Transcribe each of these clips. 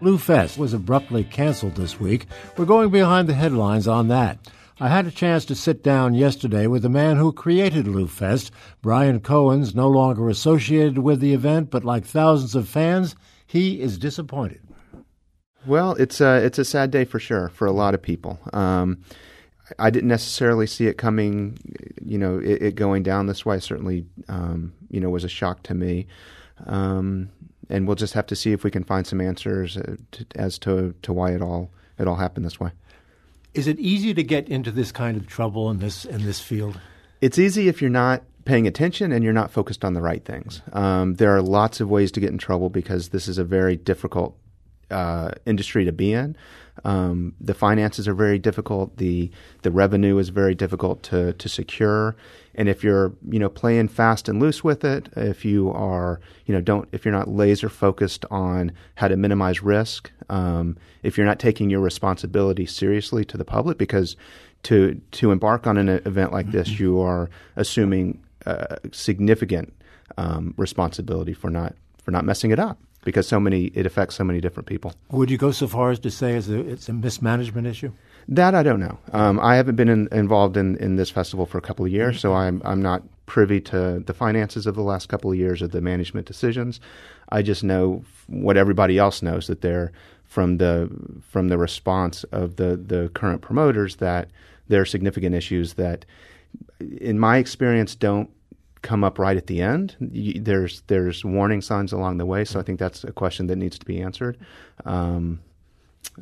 Lou Fest was abruptly canceled this week. We're going behind the headlines on that. I had a chance to sit down yesterday with the man who created Lou Fest. Brian Cohen's no longer associated with the event, but like thousands of fans, he is disappointed. Well, it's a it's a sad day for sure for a lot of people. Um, I didn't necessarily see it coming, you know, it, it going down this way. Certainly, um, you know, was a shock to me. Um, and we'll just have to see if we can find some answers uh, to, as to to why it all it all happened this way. Is it easy to get into this kind of trouble in this in this field? It's easy if you're not paying attention and you're not focused on the right things. Um, there are lots of ways to get in trouble because this is a very difficult uh, industry to be in. Um, the finances are very difficult. the The revenue is very difficult to to secure. And if you're you know playing fast and loose with it, if you are you know don't if you're not laser focused on how to minimize risk, um, if you're not taking your responsibility seriously to the public, because to to embark on an event like this, you are assuming uh, significant um, responsibility for not for not messing it up because so many it affects so many different people. Would you go so far as to say it's a, it's a mismanagement issue? That I don't know. Um, I haven't been in, involved in, in this festival for a couple of years, so I'm I'm not privy to the finances of the last couple of years of the management decisions. I just know what everybody else knows that they're from the from the response of the the current promoters that there are significant issues that, in my experience, don't come up right at the end. There's there's warning signs along the way, so I think that's a question that needs to be answered. Um,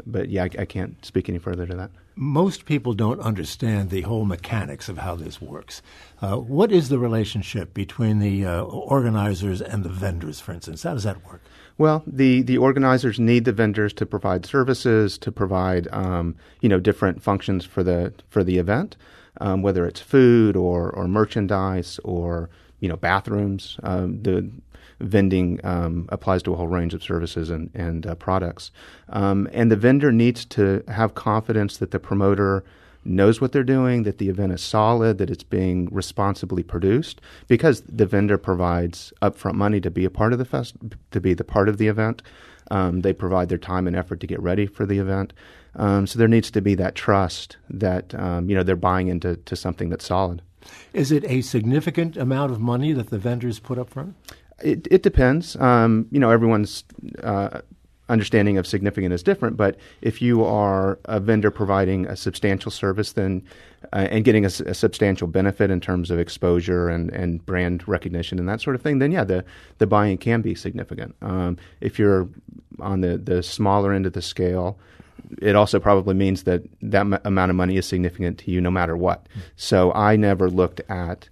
but yeah, I, I, can't speak any further to that. Most people don't understand the whole mechanics of how this works. Uh, what is the relationship between the uh, organizers and the vendors, for instance? How does that work? Well, the, the organizers need the vendors to provide services, to provide um, you know different functions for the for the event um, whether it's food or, or merchandise or you know bathrooms. Um, the vending um, applies to a whole range of services and, and uh, products. Um, and the vendor needs to have confidence that the promoter knows what they're doing, that the event is solid, that it's being responsibly produced, because the vendor provides upfront money to be a part of the fest, to be the part of the event. Um, they provide their time and effort to get ready for the event. Um, so there needs to be that trust that um, you know they're buying into to something that's solid. Is it a significant amount of money that the vendors put up front? It, it depends. Um, you know, everyone's uh, understanding of significant is different. But if you are a vendor providing a substantial service, then uh, and getting a, a, substantial benefit in terms of exposure and, and brand recognition and that sort of thing, then yeah, the the buying can be significant. Um, if you're on the the smaller end of the scale, it also probably means that that m- amount of money is significant to you no matter what. So I never looked at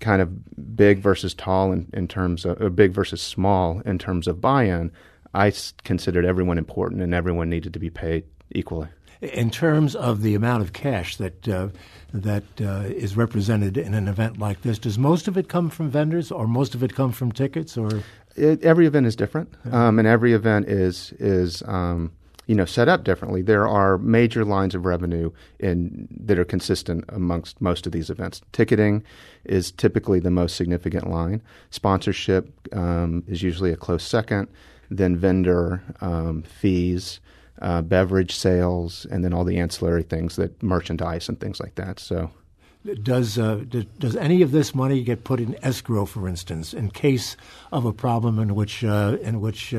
kind of big versus tall in, in terms of big versus small in terms of buy-in. I considered everyone important and everyone needed to be paid equally. In terms of the amount of cash that uh, that uh, is represented in an event like this, does most of it come from vendors, or most of it come from tickets, or it, every event is different, um, and every event is is um, you know set up differently. There are major lines of revenue in that are consistent amongst most of these events. Ticketing is typically the most significant line. Sponsorship um, is usually a close second. Then vendor um, fees, uh, beverage sales, and then all the ancillary things that merchandise and things like that. So. Does, uh, does, does any of this money get put in escrow, for instance, in case of a problem in which uh, in which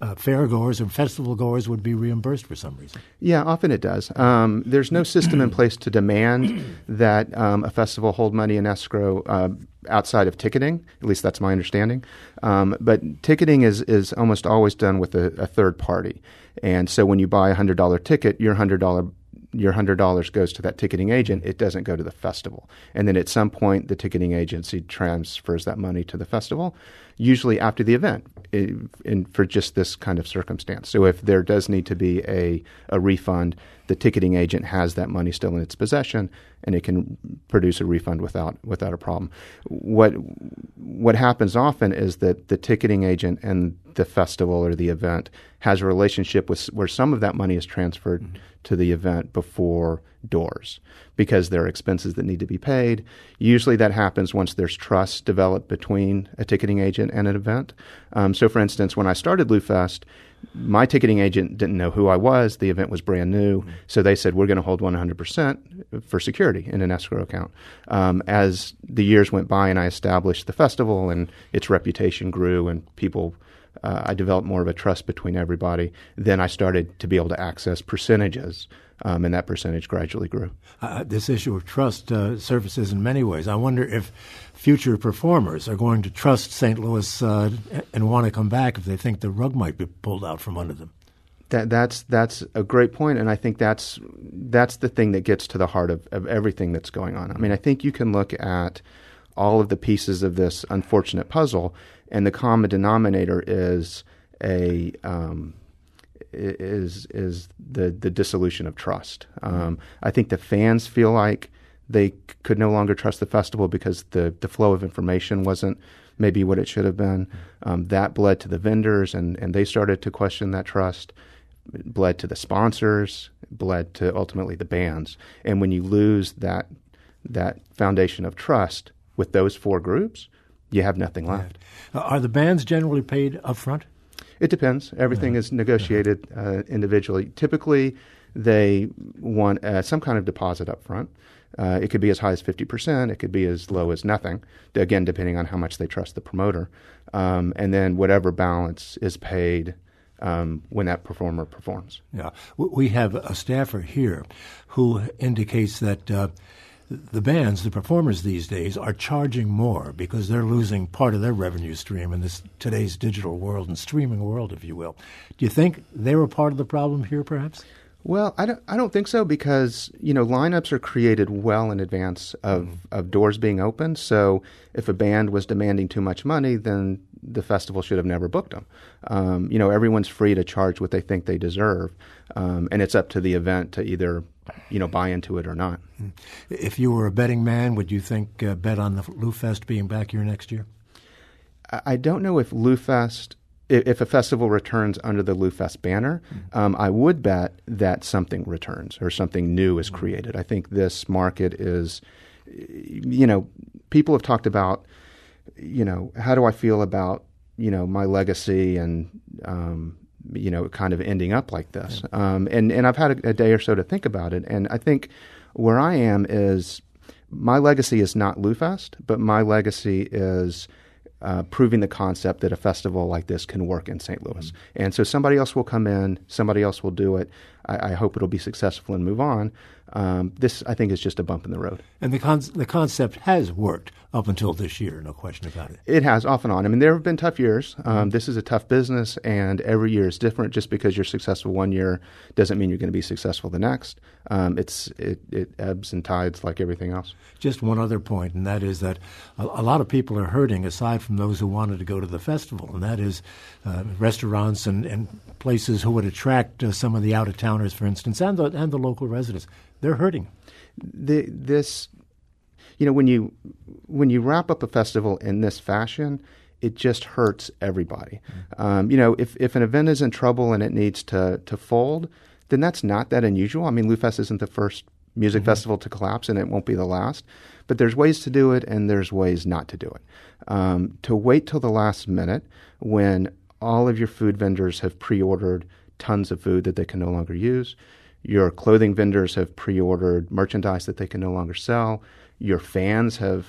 uh, fairgoers and festival goers would be reimbursed for some reason. Yeah, often it does. Um, there's no system in place to demand that um, a festival hold money in escrow uh, outside of ticketing. At least that's my understanding. Um, but ticketing is is almost always done with a, a third party, and so when you buy a hundred dollar ticket, your hundred dollar your hundred dollars goes to that ticketing agent. It doesn't go to the festival. And then at some point, the ticketing agency transfers that money to the festival, usually after the event. In, in, for just this kind of circumstance. So if there does need to be a, a refund, the ticketing agent has that money still in its possession, and it can produce a refund without without a problem. What what happens often is that the ticketing agent and the festival or the event has a relationship with where some of that money is transferred mm-hmm. to the event before doors because there are expenses that need to be paid. Usually that happens once there's trust developed between a ticketing agent and an event. Um, so, for instance, when I started LouFest, my ticketing agent didn't know who I was. The event was brand new. Mm-hmm. So they said, we're going to hold 100% for security in an escrow account. Um, as the years went by and I established the festival and its reputation grew and people uh, I developed more of a trust between everybody. Then I started to be able to access percentages, um, and that percentage gradually grew. Uh, this issue of trust uh, surfaces in many ways. I wonder if future performers are going to trust St. Louis uh, and want to come back if they think the rug might be pulled out from under them. That, that's that's a great point, and I think that's that's the thing that gets to the heart of, of everything that's going on. I mean, I think you can look at all of the pieces of this unfortunate puzzle and the common denominator is a um, is is the the dissolution of trust. Um, I think the fans feel like they could no longer trust the festival because the the flow of information wasn't maybe what it should have been. Um, that bled to the vendors, and and they started to question that trust. It bled to the sponsors, bled to ultimately the bands, and when you lose that that foundation of trust with those four groups, you have nothing left. Uh, are the bands generally paid up front? It depends. Everything uh-huh. is negotiated uh, individually. Typically, they want uh, some kind of deposit up front. Uh, it could be as high as 50%, it could be as low as nothing, again, depending on how much they trust the promoter. Um, and then whatever balance is paid um, when that performer performs. Yeah. We have a staffer here who indicates that uh, the bands, the performers these days, are charging more because they're losing part of their revenue stream in this today's digital world and streaming world, if you will. Do you think they were part of the problem here, perhaps? Well, I don't, I don't think so because you know lineups are created well in advance of, mm. of doors being opened. So if a band was demanding too much money, then the festival should have never booked them. Um, you know, everyone's free to charge what they think they deserve, um, and it's up to the event to either you know buy into it or not. Hmm. If you were a betting man, would you think uh, bet on the LouFest being back here next year? I don't know if LouFest if a festival returns under the LouFest banner, mm-hmm. um, I would bet that something returns or something new is hmm. created. I think this market is, you know, people have talked about, you know, how do I feel about, you know, my legacy and, um, you know, kind of ending up like this. Yeah. Um, and and I've had a, a, day or so to think about it, and I think where I am is my legacy is not LouFest, but my legacy is. Uh, proving the concept that a festival like this can work in St. Louis. Mm-hmm. And so somebody else will come in, somebody else will do it. I, I hope it'll be successful and move on. Um, this, I think, is just a bump in the road. And the con- the concept has worked up until this year, no question about it. It has off and on. I mean, there have been tough years. Um. This is a tough business, and every year is different. Just because you're successful one year doesn't mean you're going to be successful the next. Um, it's it, it, ebbs and tides like everything else. Just one other point, and that is that a, a, lot of people are hurting, aside from those who wanted to go to the festival, and that is uh, restaurants and, and places who would attract uh, some of the out of towners, for instance, and the and the local residents they're hurting. The, this, you know, when you when you wrap up a festival in this fashion, it just hurts everybody. Mm-hmm. Um, you know, if if an event is in trouble and it needs to to fold, then that's not that unusual. I mean, LouFest isn't the first music mm-hmm. festival to collapse, and it won't be the last. But there's ways to do it, and there's ways not to do it. Um, to wait till the last minute when all of your food vendors have pre-ordered tons of food that they can no longer use your clothing vendors have pre ordered merchandise that they can no longer sell. Your fans have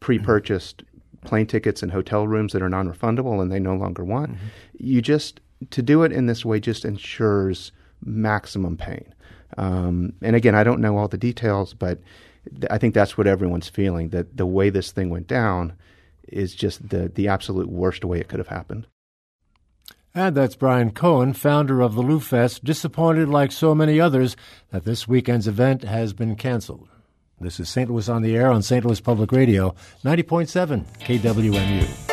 pre purchased plane tickets and hotel rooms that are non refundable and they no longer want. Mm-hmm. You just, to do it in this way just ensures maximum pain. Um, and again, I don't know all the details, but I think that's what everyone's feeling that the way this thing went down is just the, the absolute worst way it could have happened. And that's Brian Cohen, founder of the LouFest, disappointed like so many others that this weekend's event has been canceled. This is St. Louis on the Air on St. Louis Public Radio, 90.7 KWMU.